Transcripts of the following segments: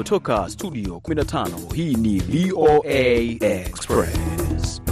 kutoka studio 15 hii ni VOA Express.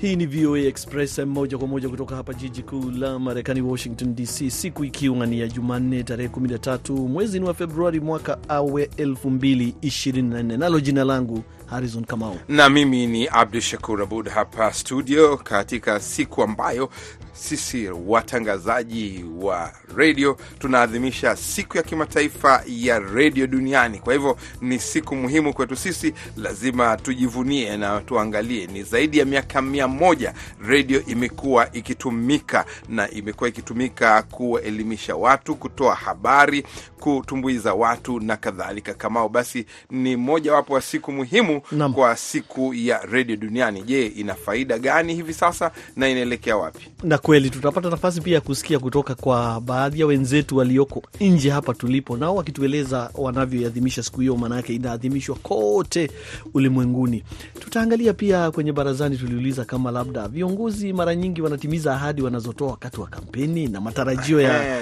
Hii ni VOA Express moja kwa moja kutoka hapa jiji kuu la Marekani, Washington DC, siku ikiwa ni ya Jumanne tarehe 13 mwezi ni wa Februari mwaka awe 2024, nalo jina langu Harrison Kamau. Na mimi ni Abdu Shakur Abud hapa studio, katika siku ambayo sisi watangazaji wa redio tunaadhimisha siku ya kimataifa ya redio duniani. Kwa hivyo ni siku muhimu kwetu sisi, lazima tujivunie na tuangalie. Ni zaidi ya miaka mia moja redio imekuwa ikitumika na imekuwa ikitumika kuwaelimisha watu, kutoa habari, kutumbuiza watu na kadhalika. Kamao, basi ni mojawapo wa siku muhimu Nam. kwa siku ya redio duniani. Je, ina faida gani hivi sasa na inaelekea wapi? na kweli tutapata nafasi pia ya kusikia kutoka kwa baadhi ya wenzetu walioko nje hapa tulipo, nao wakitueleza wanavyoadhimisha siku hiyo, maanake inaadhimishwa kote ulimwenguni. Tutaangalia pia kwenye barazani, tuliuliza kama labda viongozi mara nyingi wanatimiza ahadi wanazotoa wakati wa kampeni na matarajio ya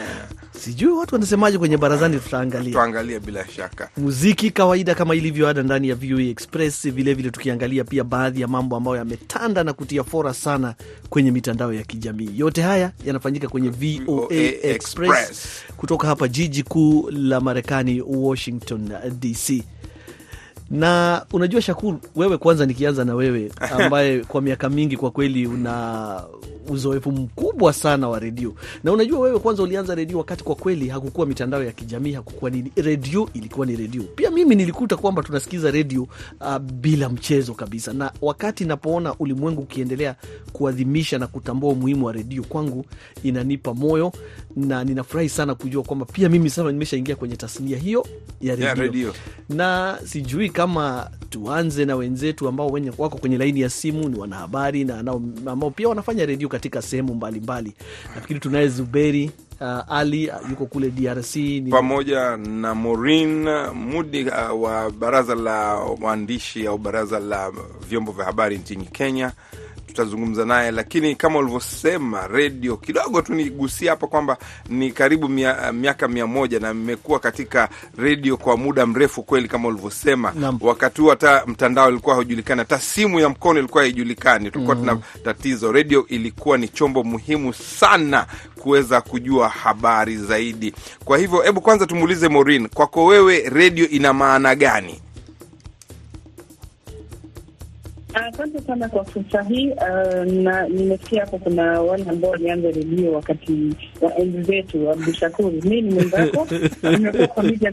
sijui watu wanasemaje kwenye barazani, tutaangalia tuangalie bila shaka. muziki kawaida kama ilivyo ada ndani ya VOA Express, vilevile vile tukiangalia pia baadhi ya mambo ambayo yametanda na kutia fora sana kwenye mitandao ya kijamii. Yote haya yanafanyika kwenye VOA Express Express. kutoka hapa jiji kuu la Marekani, Washington DC. Na unajua Shakuru, wewe kwanza, nikianza na wewe ambaye kwa miaka mingi kwa kweli una uzoefu mkubwa sana wa redio, na unajua wewe kwanza ulianza redio wakati kwa kweli hakukuwa mitandao ya kijamii, hakukuwa nini, redio ilikuwa ni redio. Pia mimi nilikuta kwamba tunasikiza redio uh, bila mchezo kabisa, na wakati napoona ulimwengu ukiendelea kuadhimisha na kutambua umuhimu wa redio, kwangu inanipa moyo na ninafurahi sana kujua kwamba pia mimi sasa nimeshaingia kwenye tasnia hiyo ya redio redio. na sijui kama tuanze na wenzetu ambao wenye wako kwenye laini ya simu, ni wanahabari na ambao pia wanafanya redio katika sehemu mbalimbali. Nafikiri tunaye Zuberi uh, Ali uh, yuko kule DRC ni pamoja na Morin Mudi uh, wa baraza la waandishi au baraza la vyombo vya habari nchini Kenya. Tutazungumza naye, lakini kama ulivyosema redio, kidogo tu nigusia hapa kwamba ni karibu mia, miaka mia moja na mmekuwa katika redio kwa muda mrefu kweli, kama ulivyosema. Wakati huo hata mtandao ilikuwa haujulikani, hata simu ya mkono ilikuwa haijulikani, tulikuwa tuna tatizo. Redio ilikuwa ni chombo muhimu sana kuweza kujua habari zaidi. Kwa hivyo, hebu kwanza tumuulize Maureen, kwako wewe redio ina maana gani? Asante sana kwa fursa hii. Uh, na nimesikia hapo kuna wale ambao walianza redio wakati wa enzi zetu. Abdu Shakur, mi ni mwenzako, nimekuwa kwa media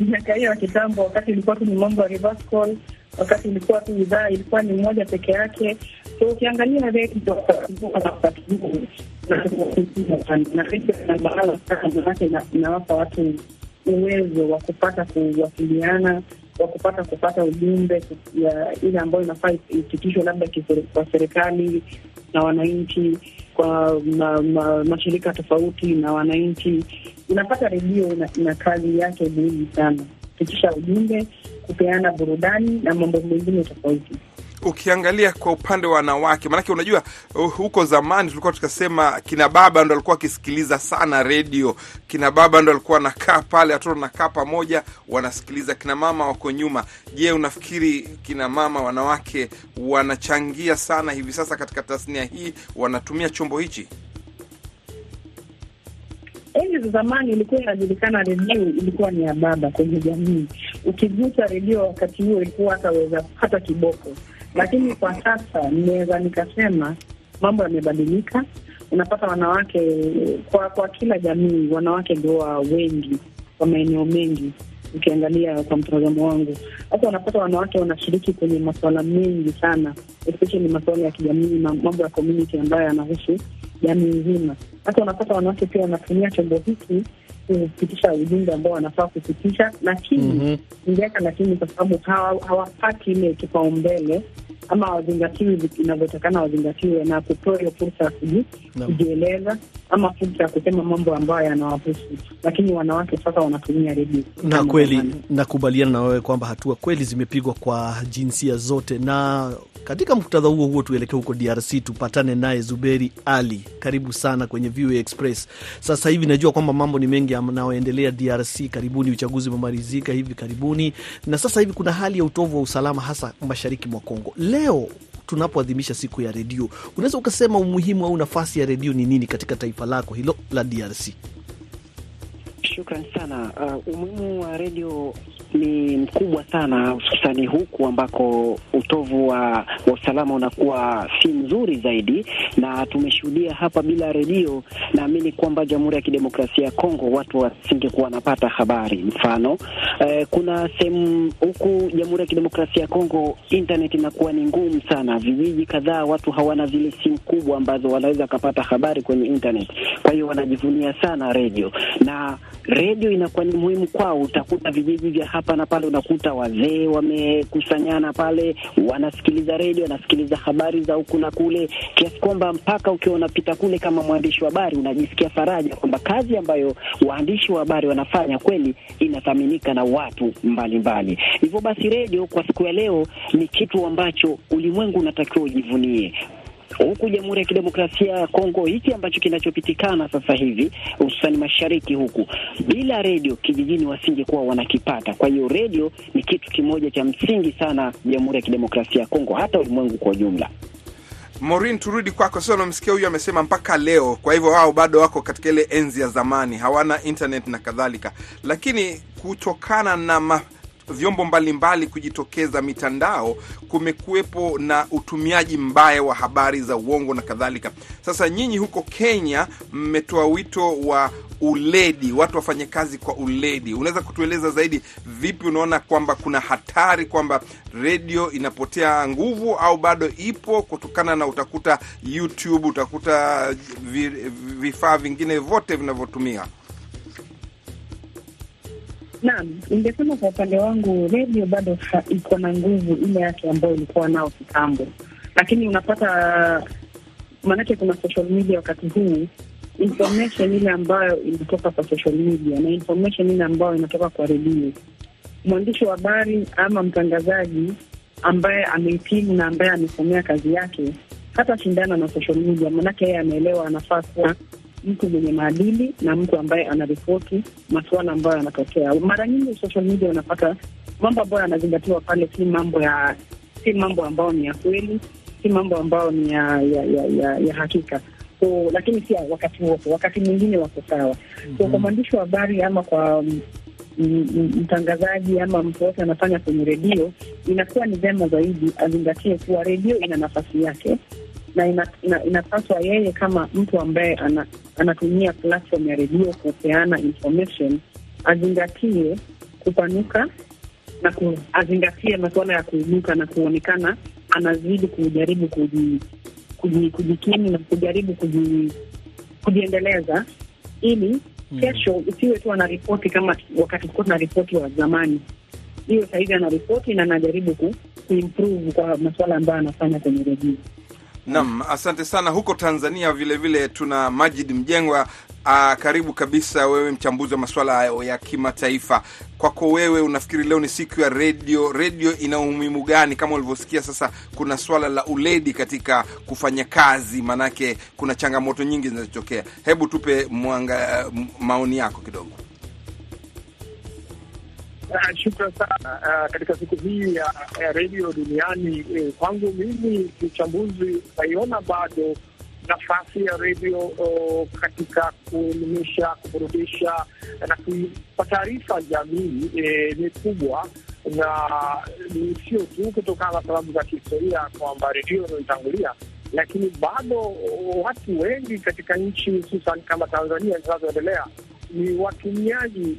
miaka hiyo ya kitambo, wakati ilikuwa tu ni mambo ya reverse call, wakati ilikuwa tu idhaa ilikuwa ni moja peke yake. So ukiangalia redio wakati huu na redio ina maana sana, manake inawapa watu uwezo wa kupata kuwasiliana wa kupata kupata ujumbe ile ambayo inafaa ipitishwe labda kwa serikali na wananchi, kwa ma, ma, mashirika tofauti na wananchi. Unapata redio ina, ina kazi yake muhimu sana, kupitisha ujumbe, kupeana burudani na mambo mengine tofauti. Ukiangalia kwa upande wa wanawake, maanake unajua uh, huko zamani tulikuwa tukasema kina baba ndo alikuwa akisikiliza sana redio. Kina baba ndo alikuwa wanakaa pale, watoto wanakaa pamoja wanasikiliza, kina mama wako nyuma. Je, unafikiri kina mama wanawake wanachangia sana hivi sasa katika tasnia hii, wanatumia chombo hichi? Enzi za zamani ilikuwa inajulikana redio ilikuwa ni ya baba kwenye jamii. Ukigusa redio wakati huo ilikuwa hataweza hata kiboko, lakini kwa sasa ninaweza nikasema mambo yamebadilika. Unapata wanawake kwa kwa kila jamii, wanawake ndio wa wengi kwa maeneo mengi. Ukiangalia kwa mtazamo wangu, hata unapata wanawake wanashiriki kwenye masuala mengi sana, especially masuala ya kijamii, ma- mambo ya community ambayo yanahusu jamii nzima. Hata unapata wanawake pia wanatumia chombo hiki kupitisha ujumbe ambao wanafaa kupitisha, lakini Mhm. ingeweka lakini, kwa sababu hawa- hawapati ile kipaumbele ama wazingatiwi inavyotakana wazingatiwe, na kupewa hiyo fursa ya kujieleza ama fursa ya kusema mambo ambayo yanawahusu. Lakini wanawake sasa wanatumia redio na kweli nakubaliana na wewe kwamba hatua kweli zimepigwa kwa jinsia zote. Na katika muktadha huo huo, tuelekee huko DRC tupatane naye Zuberi Ali. Karibu sana kwenye VOA Express. Sasa hivi najua kwamba mambo ni mengi yanayoendelea DRC. Karibuni uchaguzi umemalizika hivi karibuni, na sasa hivi kuna hali ya utovu wa usalama, hasa mashariki mwa Kongo. Leo tunapoadhimisha siku ya redio, unaweza ukasema umuhimu au nafasi ya redio ni nini katika taifa lako hilo la DRC? Shukran sana. Uh, umuhimu wa redio ni mkubwa sana, hususani huku ambako utovu wa, wa usalama unakuwa si mzuri zaidi, na tumeshuhudia hapa, bila redio naamini kwamba Jamhuri ya Kidemokrasia ya Kongo watu wasingekuwa wanapata habari. Mfano eh, kuna sehemu huku Jamhuri ya Kidemokrasia ya Kongo internet inakuwa ni ngumu sana, vijiji kadhaa watu hawana zile simu kubwa ambazo wanaweza wakapata habari kwenye internet, kwa hiyo wanajivunia sana redio na redio inakuwa ni muhimu kwao. Utakuta vijiji vya hapa na pale, unakuta wazee wamekusanyana pale, wanasikiliza redio, wanasikiliza habari za huku na kule, kiasi kwamba mpaka ukiwa unapita kule kama mwandishi wa habari unajisikia faraja kwamba kazi ambayo waandishi wa habari wanafanya kweli inathaminika na watu mbalimbali. Hivyo basi, redio kwa siku ya leo ni kitu ambacho ulimwengu unatakiwa ujivunie huku Jamhuri ya Kidemokrasia ya Kongo, hiki ambacho kinachopitikana sasa hivi hususani mashariki huku, bila redio kijijini wasingekuwa wanakipata. Kwa hiyo redio ni kitu kimoja cha msingi sana Jamhuri ya Kidemokrasia ya Kongo, hata ulimwengu kwa ujumla. Maureen, turudi kwako. Sasa unamsikia huyu amesema mpaka leo, kwa hivyo wao bado wako katika ile enzi ya zamani, hawana internet na kadhalika, lakini kutokana na ma vyombo mbalimbali kujitokeza mitandao, kumekuwepo na utumiaji mbaya wa habari za uongo na kadhalika. Sasa nyinyi huko Kenya mmetoa wito wa uledi, watu wafanye kazi kwa uledi. Unaweza kutueleza zaidi, vipi unaona kwamba kuna hatari kwamba redio inapotea nguvu au bado ipo kutokana na utakuta YouTube, utakuta vifaa vingine vyote vinavyotumia Naam, ningesema kwa upande wangu redio bado iko na nguvu ile yake ambayo ilikuwa nao kitambo, lakini unapata maanake, kuna social media wakati huu, information ile ambayo inatoka kwa social media na information ile ambayo inatoka kwa redio, mwandishi wa habari ama mtangazaji ambaye amehitimu na ambaye amesomea kazi yake hata shindana na social media, maanake yeye anaelewa anafaa kuwa mtu mwenye maadili na mtu ambaye anaripoti masuala ambayo yanatokea. Mara nyingi social media unapata mambo ambayo yanazingatiwa pale si mambo ya si mambo ambayo ni ya kweli, si mambo ambayo ni ya ya, ya, ya, ya hakika so, lakini pia wakati wote, wakati mwingine wako sawa. So kwa mwandishi wa habari ama kwa mm, mm, mtangazaji ama mtu wote anafanya kwenye redio, inakuwa ni vyema zaidi azingatie kuwa redio ina nafasi yake na ina, ina, yeye kama mtu ambaye ana, anatumia platform ya redio kupeana information azingatie kupanuka na ku, azingatie masuala ya kuinuka na kuonekana anazidi kujaribu kuji, kuji, kujikimu na kujaribu kuji, kujiendeleza ili kesho isiwe tu anaripoti kama wakati tulikuwa tunaripoti wa zamani. Hiyo sahizi anaripoti na anajaribu ku, kuimprove kwa masuala ambayo anafanya kwenye redio. Naam, asante sana. Huko Tanzania vilevile vile tuna Majid Mjengwa. Aa, karibu kabisa, wewe mchambuzi wa masuala ya kimataifa. Kwako wewe, unafikiri leo ni siku ya redio, redio ina umuhimu gani? Kama ulivyosikia sasa, kuna swala la uledi katika kufanya kazi, maanake kuna changamoto nyingi zinazotokea. Hebu tupe mwanga, maoni yako kidogo. Uh, shukran sana. Uh, katika siku hii ya, ya redio duniani uh, kwangu mimi mchambuzi naiona bado nafasi ya redio uh, katika kuelimisha, kuburudisha na kuipa taarifa jamii ni kubwa, na ni sio tu kutokana na sababu za kihistoria kwamba redio inaoitangulia, lakini bado watu wengi katika nchi hususan kama Tanzania zinazoendelea ni watumiaji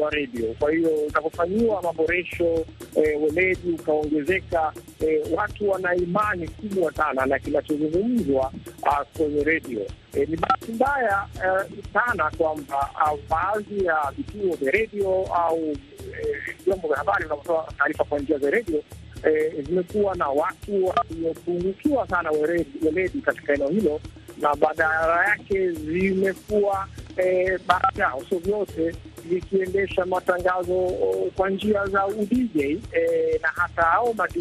wa redio. Kwa hiyo unapofanyiwa maboresho eh, weledi ukaongezeka, eh, watu wana imani kubwa sana na kinachozungumzwa uh, kwenye redio. Eh, ni bahati mbaya sana kwamba uh, baadhi ya vituo vya redio au vyombo vya habari vinavyotoa taarifa kwa njia za redio zimekuwa na watu waliopungukiwa sana weledi katika eneo hilo, na badala yake zimekuwa eh, baadhi yao, sio vyote, vikiendesha matangazo oh, kwa njia za udj eh, na hata hao madj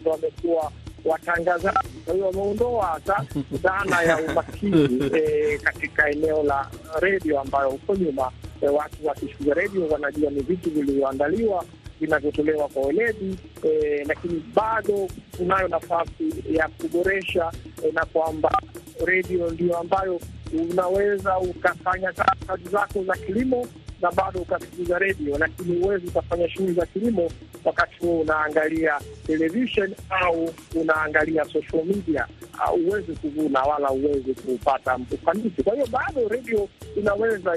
ndo wamekuwa watangazaji. Kwa hiyo wameondoa hasa dhana ya umakini eh, katika eneo la redio ambayo huko nyuma eh, watu wakisikiza redio wanajua ni vitu vilivyoandaliwa vinavyotolewa kwa weledi eh, lakini bado kunayo nafasi ya kuboresha eh, na kwamba redio ndio ambayo unaweza ukafanya kazi zako za kilimo na bado ukasikiliza redio, lakini huwezi ukafanya shughuli za kilimo wakati huo unaangalia television au unaangalia social media. Huwezi kuvuna wala huwezi kupata ufanisi. Kwa hiyo bado redio inaweza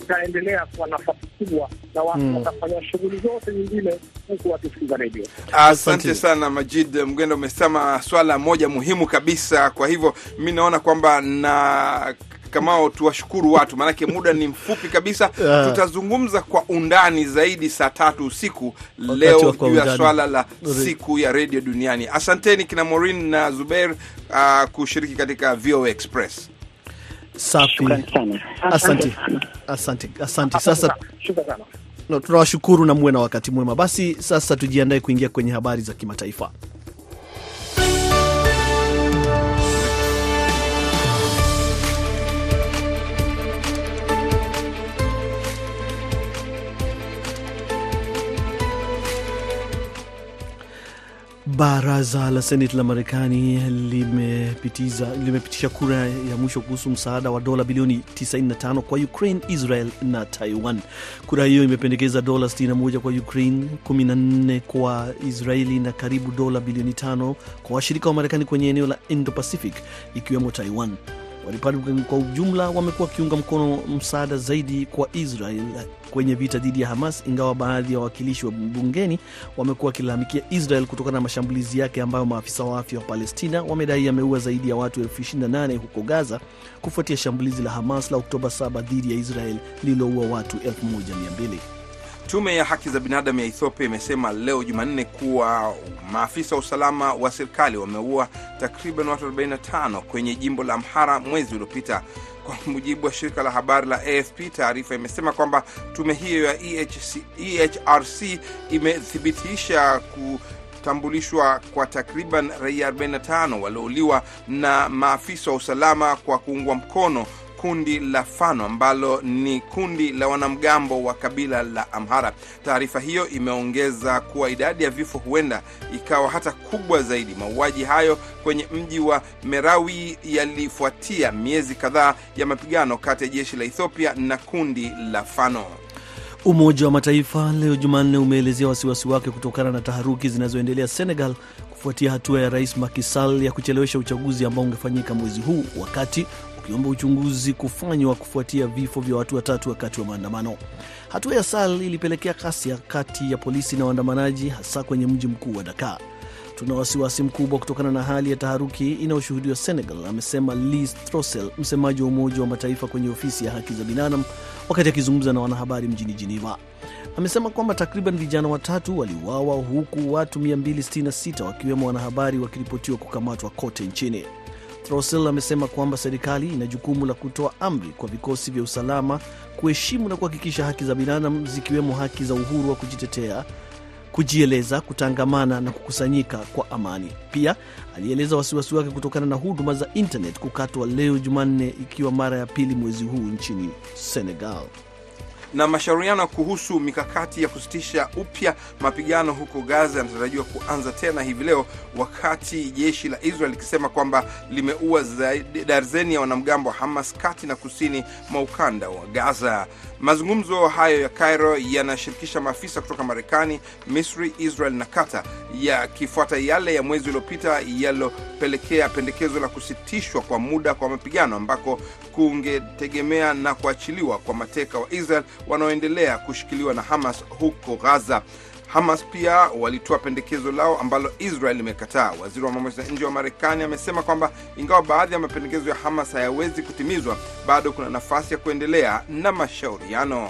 ikaendelea ika kwa nafasi kubwa na watu Mm. wakafanya shughuli zote nyingine huku wakisikiza redio. Asante Asante. sana Majid Mgenda, umesema swala moja muhimu kabisa. Kwa hivyo mi naona kwamba na Kamao, tuwashukuru watu, maanake muda ni mfupi kabisa. Yeah. Tutazungumza kwa undani zaidi saa tatu usiku leo juu ya swala la siku ya redio duniani. Asanteni kina Maureen na Zubair uh, kushiriki katika VOA Express. Safi, asante, asante, asante. Sasa no, tunawashukuru na muwe na wakati mwema. Basi sasa tujiandae kuingia kwenye habari za kimataifa. Baraza la Seneti la Marekani limepitisha kura ya mwisho kuhusu msaada wa dola bilioni 95 kwa Ukraine, Israel na Taiwan. Kura hiyo imependekeza dola 61 kwa Ukraine, 14 kwa Israeli na karibu dola bilioni 5 kwa washirika wa Marekani kwenye eneo la Indo-Pacific ikiwemo Taiwan. Warepublican kwa ujumla wamekuwa wakiunga mkono msaada zaidi kwa Israel kwenye vita dhidi ya Hamas, ingawa baadhi ya wawakilishi wa bungeni wamekuwa wakilalamikia Israel kutokana na mashambulizi yake ambayo maafisa wa afya wa Palestina wamedai yameua zaidi ya watu elfu 28 huko Gaza kufuatia shambulizi la Hamas la Oktoba 7 dhidi ya Israel lililoua watu 1200. Tume ya haki za binadamu ya Ethiopia imesema leo Jumanne kuwa maafisa wa usalama wa serikali wameua takriban watu 45 kwenye jimbo la Amhara mwezi uliopita. Kwa mujibu wa shirika la habari la AFP, taarifa imesema kwamba tume hiyo ya EHC, EHRC imethibitisha kutambulishwa kwa takriban raia 45 waliouliwa na maafisa wa usalama kwa kuungwa mkono kundi la Fano ambalo ni kundi la wanamgambo wa kabila la Amhara. Taarifa hiyo imeongeza kuwa idadi ya vifo huenda ikawa hata kubwa zaidi. Mauaji hayo kwenye mji wa Merawi yalifuatia miezi kadhaa ya mapigano kati ya jeshi la Ethiopia na kundi la Fano. Umoja wa Mataifa leo Jumanne umeelezea wasiwasi wake kutokana na taharuki zinazoendelea Senegal kufuatia hatua ya rais Macky Sall ya kuchelewesha uchaguzi ambao ungefanyika mwezi huu, wakati ukiomba uchunguzi kufanywa kufuatia vifo vya watu watatu wakati wa maandamano. Hatua ya Sal ilipelekea ghasia kati ya polisi na waandamanaji, hasa kwenye mji mkuu wa Dakar. Tuna wasiwasi mkubwa kutokana na hali ya taharuki inayoshuhudiwa Senegal, amesema Liz Throssell, msemaji wa Umoja wa Mataifa kwenye ofisi ya haki za binadamu, wakati akizungumza na wanahabari mjini Geneva. Amesema kwamba takriban vijana watatu waliuawa huku watu 266 wakiwemo wanahabari wakiripotiwa kukamatwa kote nchini. Throssell amesema kwamba serikali ina jukumu la kutoa amri kwa vikosi vya usalama kuheshimu na kuhakikisha haki za binadamu zikiwemo haki za uhuru wa kujitetea kujieleza, kutangamana na kukusanyika kwa amani. Pia alieleza wasiwasi wake kutokana na huduma za internet kukatwa leo Jumanne, ikiwa mara ya pili mwezi huu nchini Senegal. Na mashauriano kuhusu mikakati ya kusitisha upya mapigano huko Gaza yanatarajiwa kuanza tena hivi leo, wakati jeshi la Israel likisema kwamba limeua darzeni ya wanamgambo wa Hamas kati na kusini mwa ukanda wa Gaza. Mazungumzo hayo ya Cairo yanashirikisha maafisa kutoka Marekani, Misri, Israel na Qatar, yakifuata yale ya mwezi uliopita yalopelekea pendekezo la kusitishwa kwa muda kwa mapigano ambako kungetegemea na kuachiliwa kwa mateka wa Israel wanaoendelea kushikiliwa na Hamas huko Gaza. Hamas pia walitoa pendekezo lao ambalo Israel imekataa. Waziri wa mambo ya nje wa Marekani amesema kwamba ingawa baadhi ya mapendekezo ya Hamas hayawezi kutimizwa, bado kuna nafasi ya kuendelea na mashauriano.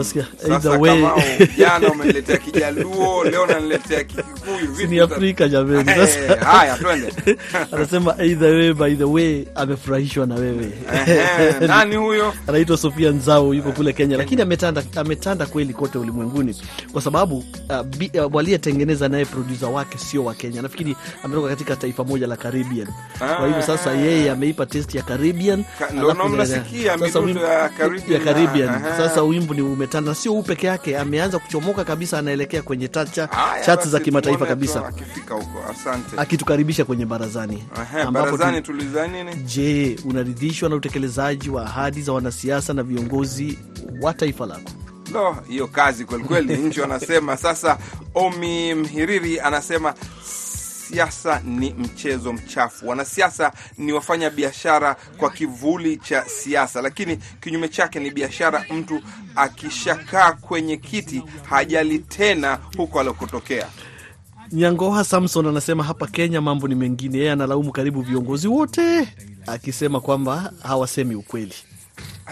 nasikia either way. Sasa kama jana umeniletea Kijaluo, leo unaniletea Vipi ni? Afrika jameni. Eh, Sasa Haya, twende. anasema either way by the way, amefurahishwa na wewe. Nani huyo? anaitwa Sofia Nzao, yuko kule Kenya, lakini ametanda, ametanda kweli kote ulimwenguni kwa sababu uh, uh, waliyetengeneza naye producer wake sio wa Kenya. Nafikiri ametoka katika taifa moja la Caribbean. Kwa hivyo sasa yeye ameipa test ya Caribbean, Ka- mnasikia midundo ya Caribbean. ya Caribbean. Sasa wimbo ni umetanda, sio huu peke yake, ameanza kuchomoka kabisa, anaelekea kwenye tacha chats za kimataifa tu kabisa, Akifika huko, asante. akitukaribisha kwenye barazani ambapo tu- barazani tuliza nini? Je, unaridhishwa na utekelezaji wa ahadi za wanasiasa na viongozi wa taifa lako? Lo, hiyo kazi kwelikweli. Nchi wanasema sasa. Omi Mhiriri anasema siasa ni mchezo mchafu. Wanasiasa ni wafanya biashara kwa kivuli cha siasa, lakini kinyume chake ni biashara. Mtu akishakaa kwenye kiti hajali tena huko alikotokea. Nyangoha Samson anasema hapa Kenya mambo ni mengine. Yeye analaumu karibu viongozi wote, akisema kwamba hawasemi ukweli.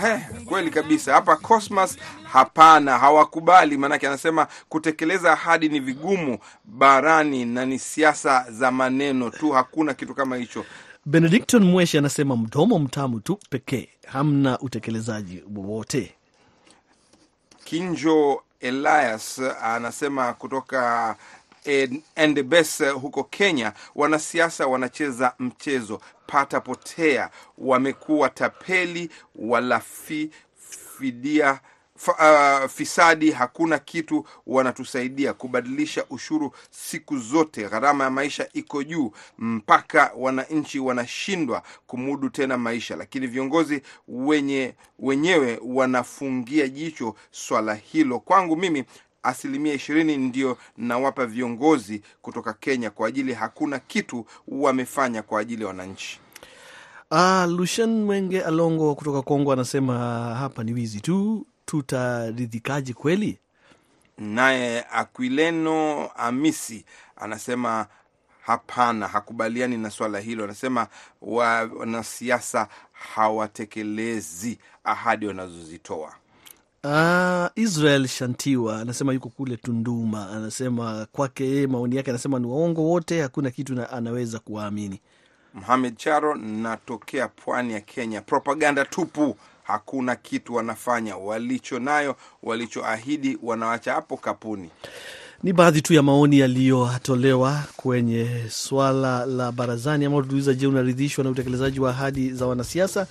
Eh, kweli kabisa hapa Cosmas, hapana, hawakubali. Maanake anasema kutekeleza ahadi ni vigumu barani na ni siasa za maneno tu, hakuna kitu kama hicho. Benedicton Mweshi anasema mdomo mtamu tu pekee, hamna utekelezaji wowote. Kinjo Elias anasema kutoka En- Bes huko Kenya, wanasiasa wanacheza mchezo. Pata potea, wamekuwa tapeli, walafi fidia uh, fisadi, hakuna kitu wanatusaidia kubadilisha ushuru siku zote, gharama ya maisha iko juu. Mpaka wananchi wanashindwa kumudu tena maisha, lakini viongozi wenye wenyewe wanafungia jicho swala hilo. Kwangu mimi asilimia ishirini ndio nawapa viongozi kutoka Kenya kwa ajili hakuna kitu wamefanya kwa ajili ya wananchi. Ah, Lushen Mwenge Alongo kutoka Kongo anasema hapa ni wizi tu, tutaridhikaji kweli? Naye Aquileno Amisi anasema hapana, hakubaliani na swala hilo. Anasema wanasiasa hawatekelezi ahadi wanazozitoa. Ah, Israel Shantiwa anasema yuko kule Tunduma, anasema kwake yeye, maoni yake anasema ni waongo wote, hakuna kitu na anaweza kuwaamini. Mohamed Charo, natokea pwani ya Kenya. Propaganda tupu, hakuna kitu wanafanya. Walicho nayo, walichoahidi wanawacha hapo kapuni. Ni baadhi tu ya maoni yaliyotolewa kwenye swala la barazani ambao tuliuliza, je, unaridhishwa na utekelezaji wa ahadi za wanasiasa?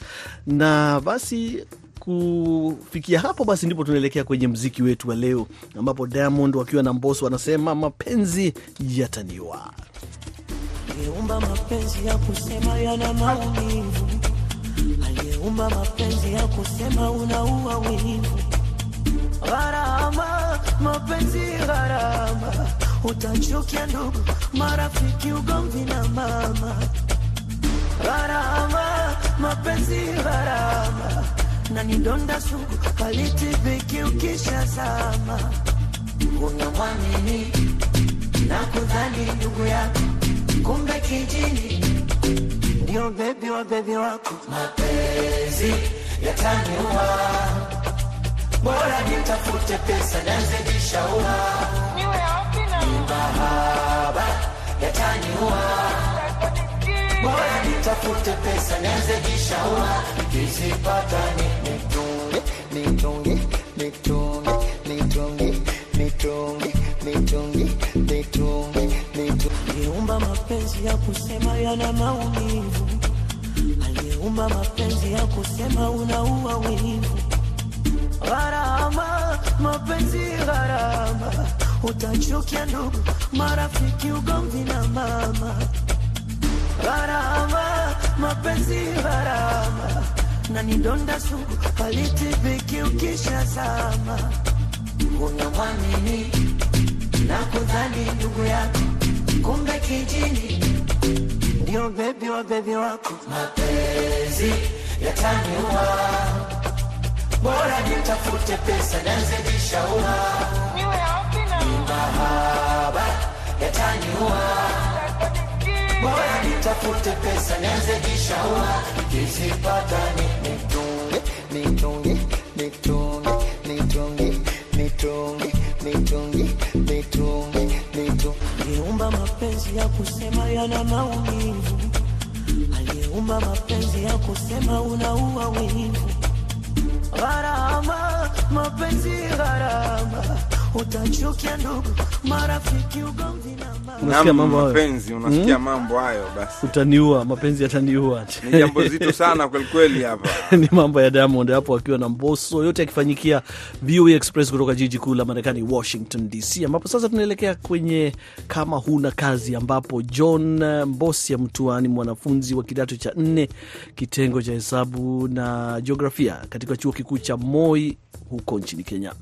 Na basi kufikia hapo basi ndipo tunaelekea kwenye mziki wetu wa leo, ambapo Diamond wakiwa na Mbosso wanasema mapenzi yataniwa. Aliyeumba mapenzi ya kusema yana maumivu, aliyeumba mapenzi ya kusema unaua wivu. Gharama mapenzi gharama, utachukia ndugu, marafiki, ugomvi na mama. Gharama mapenzi gharama, na nidonda sugu sama ukishazama. Unamwamini na kudhani ndugu yako kumbe kijini ndio bebi wa bebi wako. Mapenzi yataniua, bora nitafute pesa nazijishaua. Mahaba yataniua, nitafute pesa nazijishaua. Nikizipata ni nitunge nitunge nitunge nitunge nitunge nitunge nitunge nitunge aliyeumba mapenzi ya kusema yana maumivu, aliyeumba mapenzi ya kusema unaua wivu. Gharama mapenzi gharama, utachukia ndugu, marafiki, ugomvi na mama. Gharama mapenzi gharama, na ni donda sugu halitibiki ukishazama. Unamwamini na kudhani ndugu yako kumbe kijini ndio bebi wa bebi wako. Mapenzi yataniua, bora nitafute pesa nazijishaua. Mahaba yataniua, nitafute pesa nianze kishaua, nikizipata ni nitunge nitunge nitunge nitunge nitunge nitunge nitunge nitunge. Aliumba mapenzi ya kusema yana maumivu, aliumba mapenzi ya kusema unaua wivu. Gharama mapenzi, gharama utachukia ndugu, marafiki, ugomvi Unasikia mambo hayo? mapenzi unasikia mambo hayo basi Utaniua, mapenzi yataniua. ni jambo zito sana kwelikweli hapa ni mambo ya Diamond hapo akiwa na Mbosso, yote yakifanyikia VOA Express kutoka jiji kuu la Marekani, Washington DC, ambapo sasa tunaelekea kwenye kama huna kazi, ambapo John Mbosia Mtuani, mwanafunzi wa kidato cha nne kitengo cha hesabu na jiografia katika chuo kikuu cha Moi huko nchini Kenya,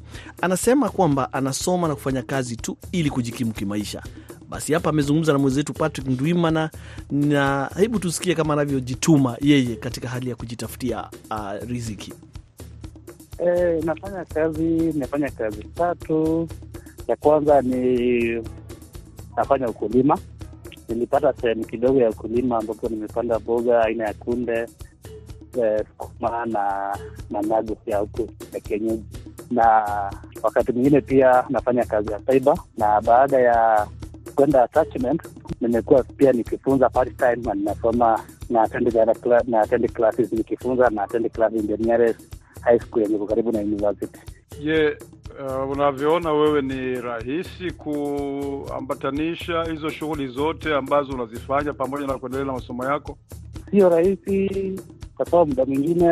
anasema kwamba anasoma na kufanya kazi tu ili kujikimu kimaisha. Basi hapa amezungumza na mwenzetu Patrick Ndwimana, na hebu tusikie kama anavyojituma yeye katika hali ya kujitafutia uh, riziki. E, nafanya kazi nafanya kazi tatu. Ya kwanza ni nafanya ukulima. Nilipata sehemu kidogo ya ukulima ambapo nimepanda mboga aina ya kunde, eh, sukuma na managu ya huku ya kienyeji, na wakati mwingine pia nafanya kazi ya cyber, na baada ya kwenda attachment nimekuwa pia nikifunza part time na ninasoma na attend na attend classes nikifunza na attend classes in the nearest high school yenye karibu na university. Je, uh, unavyoona wewe ni rahisi kuambatanisha hizo shughuli zote ambazo unazifanya pamoja na kuendelea na masomo yako? Sio rahisi kwa sababu muda mwingine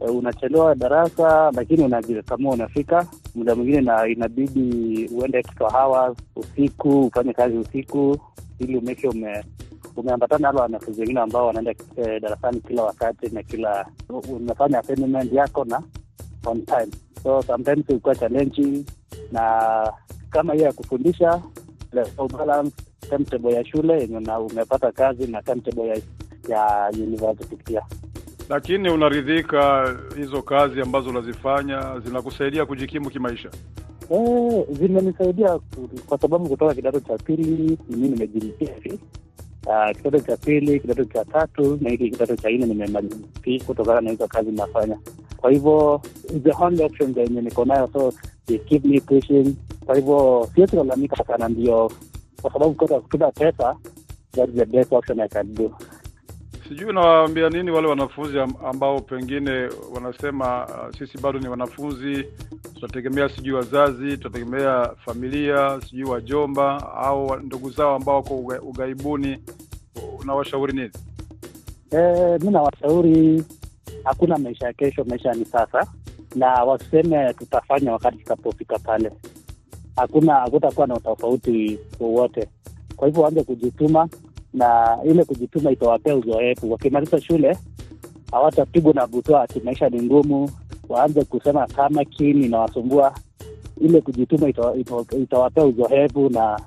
eh, unachelewa darasa, lakini unajikakamua unafika. Muda mwingine na inabidi uende extra hours usiku, ufanye kazi usiku ili umeke ume umeambatana nalo wanafunzi wengine ambao wanaenda eh, darasani kila wakati na kila unafanya assignment yako na on time, so sometimes ilikuwa challenging, na kama hiyo ya kufundisha balance timetable ya shule yenye umepata kazi na timetable ya, ya university pia. Lakini unaridhika hizo kazi ambazo unazifanya zinakusaidia kujikimu kimaisha? Eh, zimenisaidia kwa sababu kutoka kidato cha pili mimi nimejilipia. Ah, kidato cha pili, kidato cha tatu na hiki kidato cha nne nimemaliza kutokana na hizo kazi nafanya. Kwa hivyo the only option yenye niko nayo, so they keep me pushing. Kwa hivyo siwezi kulalamika sana, ndio kwa sababu kutoka pesa, that's the best option I can do. Sijui unawaambia nini wale wanafunzi ambao pengine wanasema uh, sisi bado ni wanafunzi, tutategemea sijui wazazi, tutategemea familia, sijui wajomba au ndugu zao ambao wako ughaibuni. Unawashauri nini? Eh, mi nawashauri hakuna maisha ya kesho, maisha ni sasa, na waseme tutafanya wakati tutapofika pale. Hakuna, hakutakuwa na utofauti wowote. Kwa hivyo waanze kujituma, na ile kujituma itawapea uzoefu. Wakimaliza shule hawatapigwa na butoa ati maisha ni ngumu, waanze kusema kama kini inawasumbua. Ile kujituma itawa- itawa- itawapea uzoefu na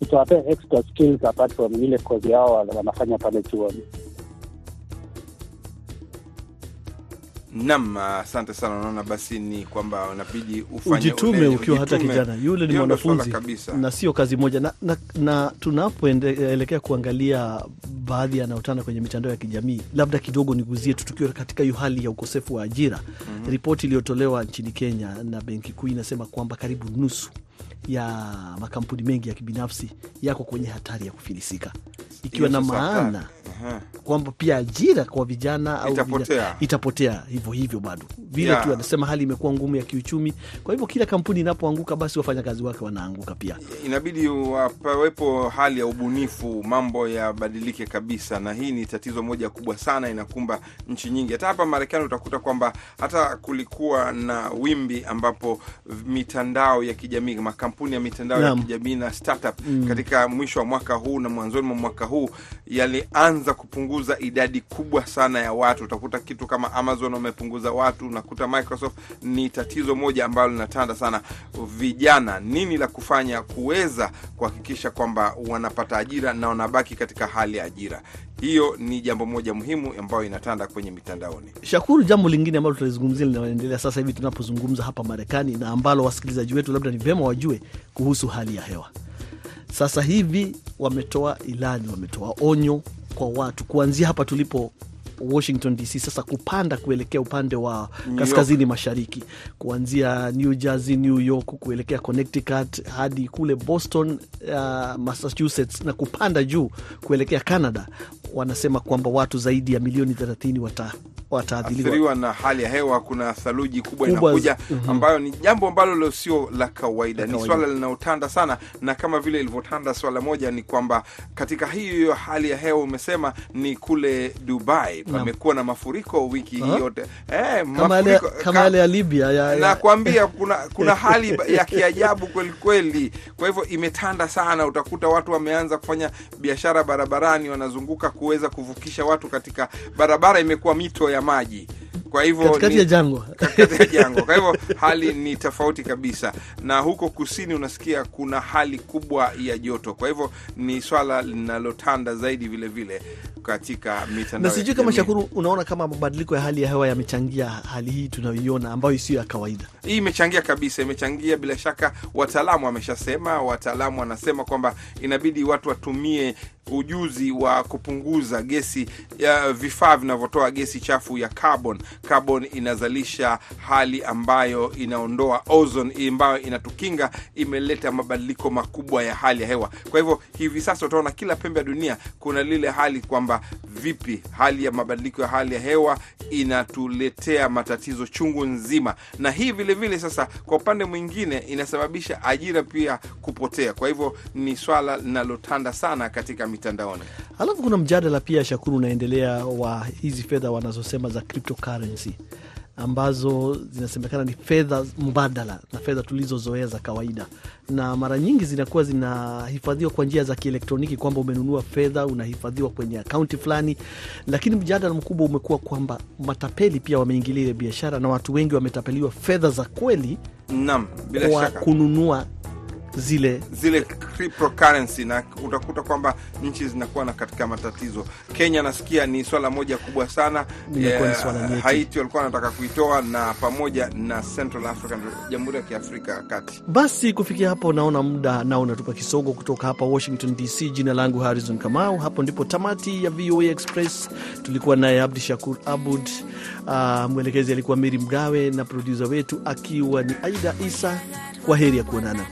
itawapea extra skills apart from ile kozi yao wanafanya pale chuoni. Nam, asante sana. Unaona, basi ni kwamba unabidi ufanye Ujitume ukiwa hata kijana, yule ni mwanafunzi na sio kazi moja na, na, na tunapoelekea kuangalia baadhi yanayotanda kwenye mitandao ya kijamii, labda kidogo niguzie tu, tukiwa katika hiyo hali ya ukosefu wa ajira. Ripoti iliyotolewa nchini Kenya na Benki Kuu inasema kwamba karibu nusu ya makampuni mengi ya kibinafsi yako kwenye hatari ya kufilisika, ikiwa na maana hatari. Kwamba pia ajira kwa vijana au Itapotea. itapotea hivyo hivyo bado vile Yeah. tu. Anasema hali imekuwa ngumu ya kiuchumi, kwa hivyo kila kampuni inapoanguka, basi wafanyakazi wake wanaanguka pia. inabidi wawepo hali ya ubunifu, mambo yabadilike kabisa, na hii ni tatizo moja kubwa sana, inakumba nchi nyingi. Hata hapa Marekani utakuta kwamba hata kulikuwa na wimbi ambapo mitandao ya kijamii, makampuni ya mitandao Naam. ya kijamii na startup katika mwisho wa mwaka huu na mwanzoni mwa mwaka huu yalianza kupunguza idadi kubwa sana ya watu. Utakuta kitu kama Amazon wamepunguza watu, unakuta Microsoft. Ni tatizo moja ambalo linatanda sana vijana. Nini la kufanya kuweza kuhakikisha kwamba wanapata ajira na wanabaki katika hali ya ajira? Hiyo ni jambo moja muhimu ambayo inatanda kwenye mitandaoni. Shakuru, jambo lingine ambalo tutalizungumzia linaloendelea sasa hivi tunapozungumza hapa Marekani na ambalo wasikilizaji wetu labda ni vyema wajue kuhusu hali ya hewa. Sasa hivi wametoa ilani, wametoa onyo kwa watu kuanzia hapa tulipo Washington DC sasa kupanda kuelekea upande wa New kaskazini mashariki, kuanzia New Jersey, New York kuelekea Connecticut hadi kule Boston, uh, Massachusetts na kupanda juu kuelekea Canada, wanasema kwamba watu zaidi ya milioni 30 wata wataathiriwa na hali ya hewa. Kuna theluji kubwa inakuja mhm. ambayo ni jambo ambalo sio la kawaida, ni swala linalotanda sana, na kama vile ilivyotanda swala moja ni kwamba katika hiyo hali ya hewa umesema ni kule Dubai. Pamekuwa na mafuriko wiki hii yote. Eh, Kama yale ya Libya ya, ya, nakwambia kuna kuna hali ya kiajabu kweli kweli. Kwa hivyo imetanda sana, utakuta watu wameanza kufanya biashara barabarani, wanazunguka kuweza kuvukisha watu katika barabara, imekuwa mito ya maji. Kwa hivyo katikati ya jangwa katikati ya jangwa. Kwa hivyo hali ni tofauti kabisa, na huko kusini unasikia kuna hali kubwa ya joto. Kwa hivyo ni swala linalotanda zaidi vile vile katika mitandao na sijui kama. Shakuru, unaona kama mabadiliko ya hali ya hewa yamechangia hali hii tunayoiona ambayo isiyo ya kawaida. Hii imechangia kabisa, imechangia bila shaka. Wataalamu wameshasema, wataalamu wanasema kwamba inabidi watu watumie ujuzi wa kupunguza gesi ya vifaa vinavyotoa gesi chafu ya carbon. Carbon inazalisha hali ambayo inaondoa ozone ambayo inatukinga, imeleta mabadiliko makubwa ya hali ya hewa. Kwa hivyo hivi sasa utaona kila pembe ya dunia kuna lile hali kwamba vipi hali ya mabadiliko ya hali ya hewa inatuletea matatizo chungu nzima, na hii vilevile vile sasa, kwa upande mwingine inasababisha ajira pia kupotea. Kwa hivyo ni swala linalotanda sana katika mitandaoni. Alafu kuna mjadala pia Shakuru unaendelea wa hizi fedha wanazosema za cryptocurrency ambazo zinasemekana ni fedha mbadala na fedha tulizozoea za kawaida, na mara nyingi zinakuwa zinahifadhiwa kwa njia za kielektroniki, kwamba umenunua fedha unahifadhiwa kwenye akaunti fulani. Lakini mjadala mkubwa umekuwa kwamba matapeli pia wameingilia ile biashara na watu wengi wametapeliwa fedha za kweli Naam, bila shaka kununua zile zile cryptocurrency na utakuta kwamba nchi zinakuwa na katika matatizo. Kenya nasikia ni swala moja kubwa sana. Nyeti. Haiti walikuwa wanataka kuitoa na pamoja na Central African, Jamhuri ya Kiafrika ya Kati. Basi kufikia hapo, naona muda nao unatupa kisogo. Kutoka hapa Washington DC, jina langu Harrison Kamau. Hapo ndipo tamati ya VOA Express. Tulikuwa naye Abdi Shakur Abud, uh, mwelekezi alikuwa Meri Mgawe na produsa wetu akiwa ni Aida Isa. Kwa heri ya kuonana.